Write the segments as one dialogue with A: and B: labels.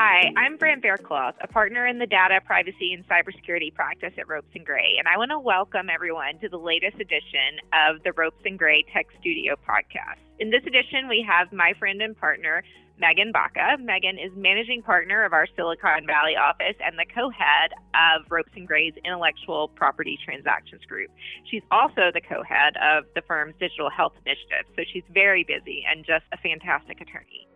A: Hi, I'm Fran Faircloth, a partner in the data, privacy, and cybersecurity practice at Ropes and Gray, and I want to welcome everyone to the latest edition of the Ropes and Gray Tech Studio podcast. In this edition, we have my friend and partner, Megan Baca. Megan is managing partner of our Silicon Valley office and the co-head of Ropes and Gray's intellectual property transactions group. She's also the co-head of the firm's digital health initiative, so she's very busy and just a fantastic attorney.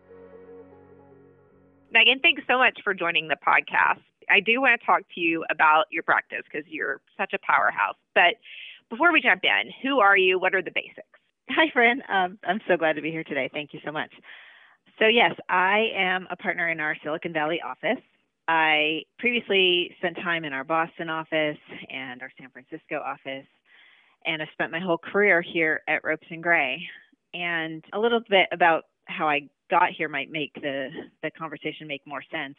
A: Megan, thanks so much for joining the podcast. I do want to talk to you about your practice because you're such a powerhouse. But before we jump in, who are you? What are the basics?
B: Hi, Fran. Um, I'm so glad to be here today. Thank you so much. So, yes, I am a partner in our Silicon Valley office. I previously spent time in our Boston office and our San Francisco office, and I spent my whole career here at Ropes and Gray. And a little bit about how I got here might make the the conversation make more sense.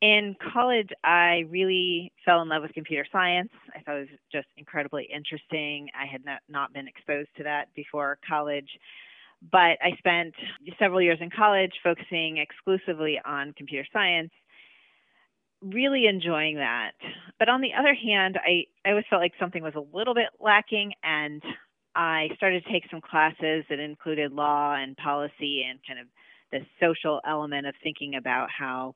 B: In college, I really fell in love with computer science. I thought it was just incredibly interesting. I had not, not been exposed to that before college. But I spent several years in college focusing exclusively on computer science, really enjoying that. But on the other hand, I, I always felt like something was a little bit lacking, and I started to take some classes that included law and policy and kind of the social element of thinking about how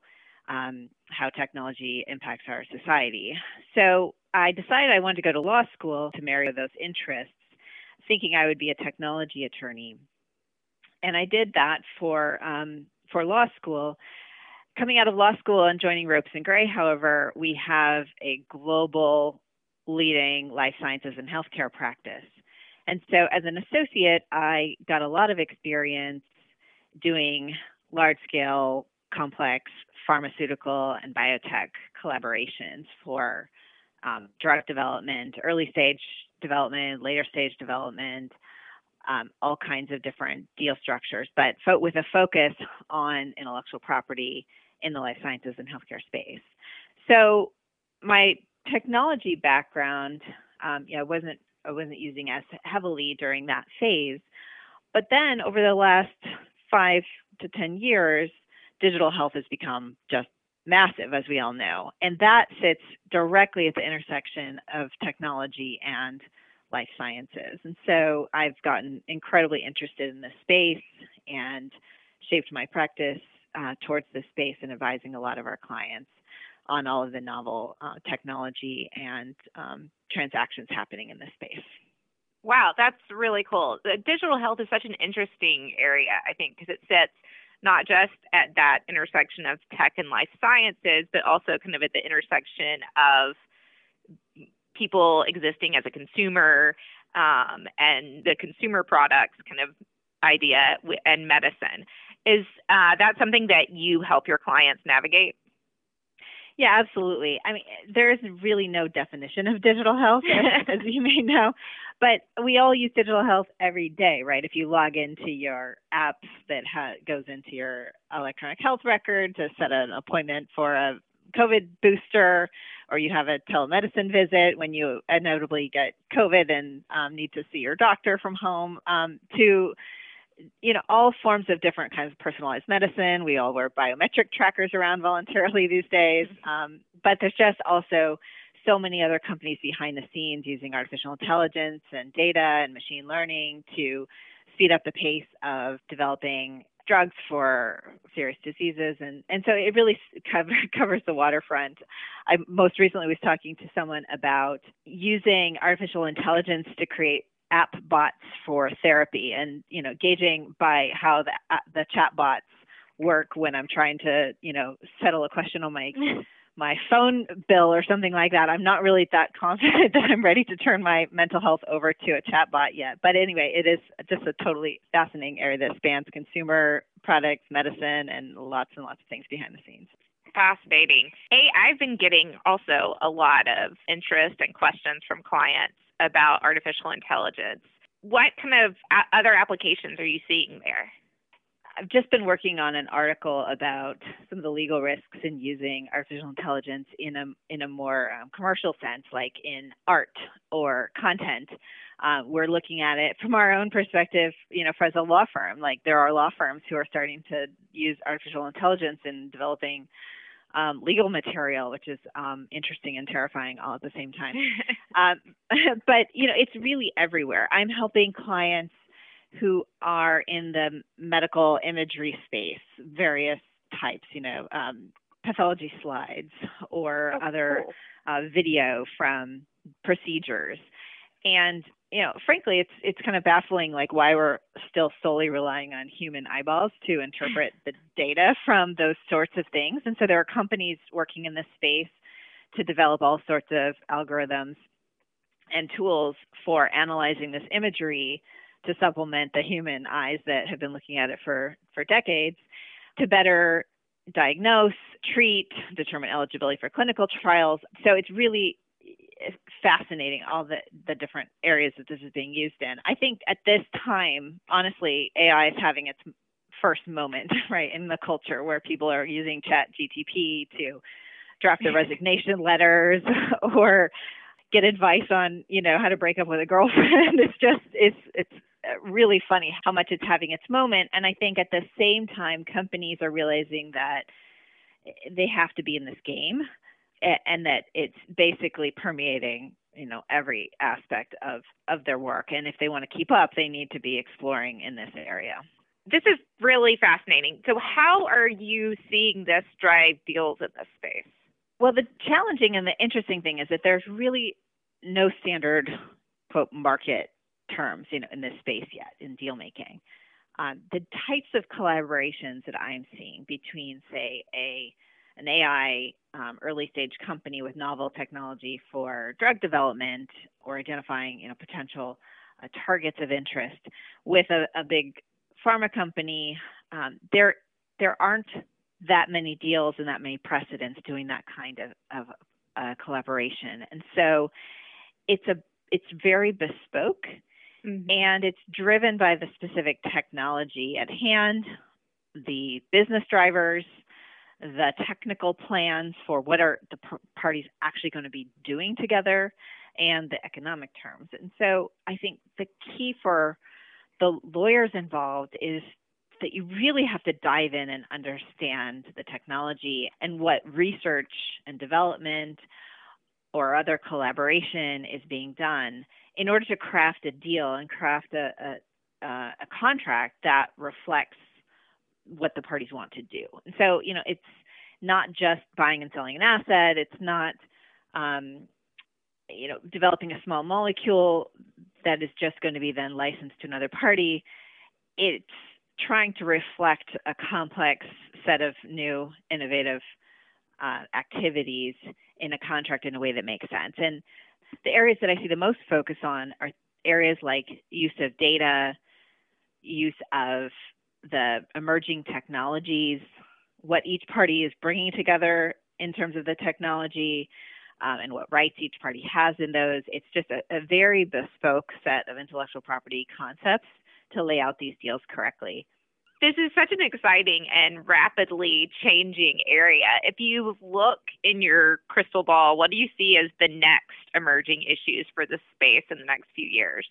B: um, how technology impacts our society. So I decided I wanted to go to law school to marry those interests, thinking I would be a technology attorney. And I did that for um, for law school. Coming out of law school and joining Ropes and Gray, however, we have a global leading life sciences and healthcare practice. And so, as an associate, I got a lot of experience doing large scale, complex pharmaceutical and biotech collaborations for um, drug development, early stage development, later stage development, um, all kinds of different deal structures, but fo- with a focus on intellectual property in the life sciences and healthcare space. So my technology background, um, know, wasn't I wasn't using as heavily during that phase, but then over the last five to 10 years, digital health has become just massive, as we all know. And that sits directly at the intersection of technology and life sciences. And so I've gotten incredibly interested in this space and shaped my practice uh, towards this space and advising a lot of our clients on all of the novel uh, technology and um, transactions happening in this space.
A: Wow, that's really cool. The digital health is such an interesting area, I think, because it sits not just at that intersection of tech and life sciences, but also kind of at the intersection of people existing as a consumer um, and the consumer products kind of idea and medicine. Is uh, that something that you help your clients navigate?
B: Yeah, absolutely. I mean, there is really no definition of digital health, as you may know, but we all use digital health every day, right? If you log into your apps that ha- goes into your electronic health record to set an appointment for a COVID booster, or you have a telemedicine visit when you inevitably get COVID and um, need to see your doctor from home, um, to you know, all forms of different kinds of personalized medicine. We all wear biometric trackers around voluntarily these days. Um, but there's just also so many other companies behind the scenes using artificial intelligence and data and machine learning to speed up the pace of developing drugs for serious diseases and and so it really cover, covers the waterfront i most recently was talking to someone about using artificial intelligence to create app bots for therapy and you know gauging by how the uh, the chat bots work when I'm trying to you know settle a question on my my phone bill or something like that. I'm not really that confident that I'm ready to turn my mental health over to a chat bot yet. But anyway, it is just a totally fascinating area that spans consumer products, medicine, and lots and lots of things behind the scenes
A: fascinating. Hey, I've been getting also a lot of interest and questions from clients about artificial intelligence. What kind of other applications are you seeing there?
B: I've just been working on an article about some of the legal risks in using artificial intelligence in a in a more um, commercial sense, like in art or content. Uh, we're looking at it from our own perspective, you know, as a law firm. Like there are law firms who are starting to use artificial intelligence in developing um, legal material, which is um, interesting and terrifying all at the same time. um, but you know, it's really everywhere. I'm helping clients who are in the medical imagery space, various types, you know, um, pathology slides or
A: oh,
B: other
A: cool.
B: uh, video from procedures. And you know, frankly, it's it's kind of baffling, like why we're still solely relying on human eyeballs to interpret the data from those sorts of things. And so there are companies working in this space to develop all sorts of algorithms and tools for analyzing this imagery to supplement the human eyes that have been looking at it for for decades to better diagnose, treat, determine eligibility for clinical trials. So it's really fascinating all the, the different areas that this is being used in. I think at this time, honestly, AI is having its first moment, right, in the culture where people are using Chat GTP to draft their resignation letters or get advice on, you know, how to break up with a girlfriend. It's just it's it's really funny how much it's having its moment. And I think at the same time, companies are realizing that they have to be in this game and that it's basically permeating you know every aspect of of their work. And if they want to keep up they need to be exploring in this area.
A: This is really fascinating. So how are you seeing this drive deals in this space?
B: Well the challenging and the interesting thing is that there's really no standard quote market terms you know in this space yet in deal making. Um, the types of collaborations that i'm seeing between say a an AI um, early stage company with novel technology for drug development or identifying you know potential uh, targets of interest with a, a big pharma company um, there there aren't that many deals and that many precedents doing that kind of, of uh, collaboration and so it's a it's very bespoke mm-hmm. and it's driven by the specific technology at hand the business drivers the technical plans for what are the parties actually going to be doing together and the economic terms. And so I think the key for the lawyers involved is that you really have to dive in and understand the technology and what research and development or other collaboration is being done in order to craft a deal and craft a, a, a contract that reflects what the parties want to do. So, you know, it's not just buying and selling an asset. It's not, um, you know, developing a small molecule that is just going to be then licensed to another party. It's trying to reflect a complex set of new, innovative uh, activities in a contract in a way that makes sense. And the areas that I see the most focus on are areas like use of data, use of the emerging technologies, what each party is bringing together in terms of the technology um, and what rights each party has in those. It's just a, a very bespoke set of intellectual property concepts to lay out these deals correctly
A: this is such an exciting and rapidly changing area. If you look in your crystal ball, what do you see as the next emerging issues for the space in the next few years?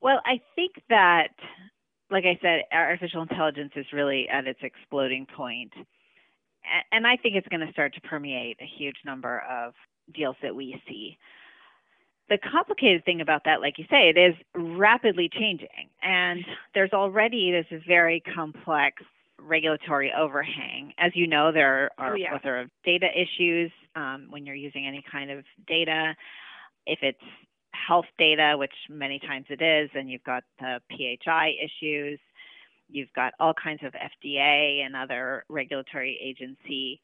B: Well, I think that, like I said, artificial intelligence is really at its exploding point and I think it's going to start to permeate a huge number of deals that we see. The complicated thing about that, like you say, it is rapidly changing, and there's already this very complex regulatory overhang. As you know, there are oh, yeah. there data issues um, when you're using any kind of data. If it's health data, which many times it is, and you've got the PHI issues. You've got all kinds of FDA and other regulatory agency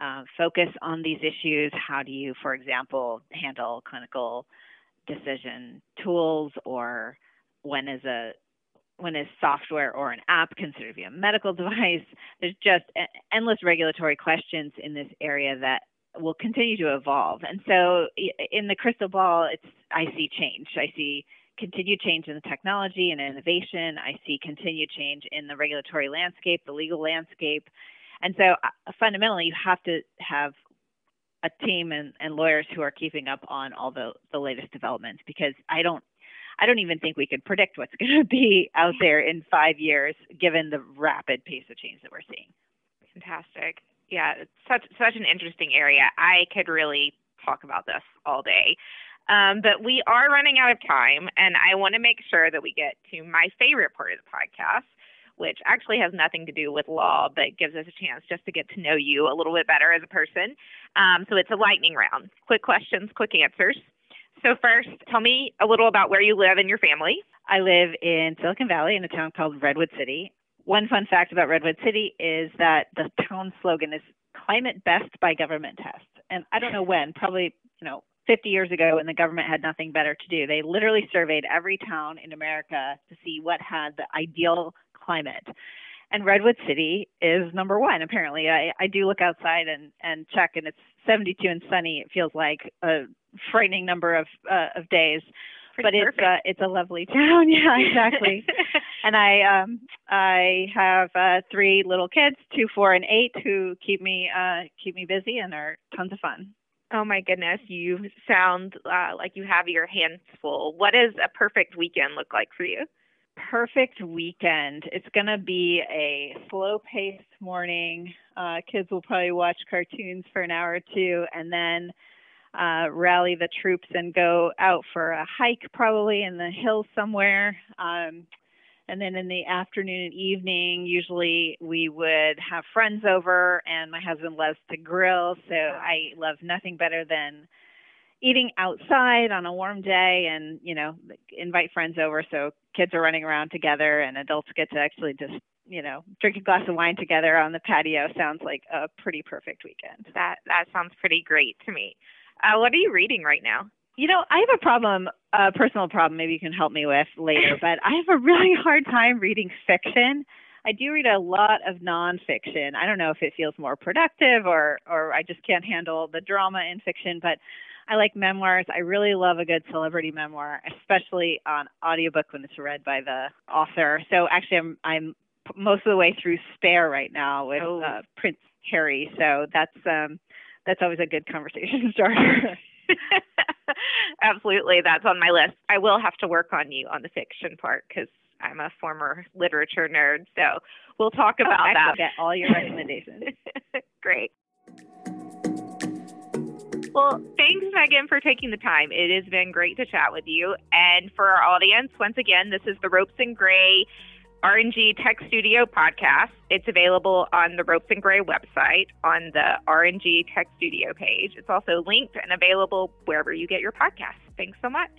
B: uh, focus on these issues. How do you, for example, handle clinical decision tools, or when is a when is software or an app considered to be a medical device? There's just endless regulatory questions in this area that will continue to evolve. And so, in the crystal ball, it's I see change. I see continued change in the technology and innovation. I see continued change in the regulatory landscape, the legal landscape. And so uh, fundamentally, you have to have a team and, and lawyers who are keeping up on all the, the latest developments because I don't I don't even think we could predict what's going to be out there in five years, given the rapid pace of change that we're seeing.
A: Fantastic. Yeah, it's such such an interesting area. I could really talk about this all day. Um, but we are running out of time, and I want to make sure that we get to my favorite part of the podcast, which actually has nothing to do with law, but gives us a chance just to get to know you a little bit better as a person. Um, so it's a lightning round quick questions, quick answers. So, first, tell me a little about where you live and your family.
B: I live in Silicon Valley in a town called Redwood City. One fun fact about Redwood City is that the town slogan is climate best by government test. And I don't know when, probably, you know, 50 years ago when the government had nothing better to do. They literally surveyed every town in America to see what had the ideal climate. And Redwood City is number one, apparently. I, I do look outside and, and check, and it's 72 and sunny. It feels like a frightening number of, uh, of days.
A: Pretty
B: but
A: perfect.
B: it's uh, it's a lovely town. Yeah, exactly. and I um I have uh, three little kids, two, four, and eight, who keep me uh keep me busy and are tons of fun.
A: Oh my goodness, you sound uh, like you have your hands full. What does a perfect weekend look like for you?
B: Perfect weekend. It's going to be a slow paced morning. Uh, kids will probably watch cartoons for an hour or two and then uh, rally the troops and go out for a hike, probably in the hills somewhere. Um, and then in the afternoon and evening, usually we would have friends over, and my husband loves to grill. So I love nothing better than eating outside on a warm day and, you know, invite friends over. So kids are running around together, and adults get to actually just you know, drink a glass of wine together on the patio sounds like a pretty perfect weekend.
A: That that sounds pretty great to me. Uh, what are you reading right now?
B: You know, I have a problem, a personal problem, maybe you can help me with later, but I have a really hard time reading fiction. I do read a lot of nonfiction. I don't know if it feels more productive or, or I just can't handle the drama in fiction, but I like memoirs. I really love a good celebrity memoir, especially on audiobook when it's read by the author. So actually, I'm I'm most of the way through Spare right now with
A: Oh.
B: uh, Prince Harry. So that's um that's always a good conversation starter.
A: Absolutely, that's on my list. I will have to work on you on the fiction part because I'm a former literature nerd. So we'll talk oh, about that.
B: I
A: that.
B: get all your recommendations.
A: Great. Well, thanks, Megan, for taking the time. It has been great to chat with you. And for our audience, once again, this is the Ropes and Gray R&G Tech Studio podcast. It's available on the Ropes and Gray website on the R&G Tech Studio page. It's also linked and available wherever you get your podcasts. Thanks so much.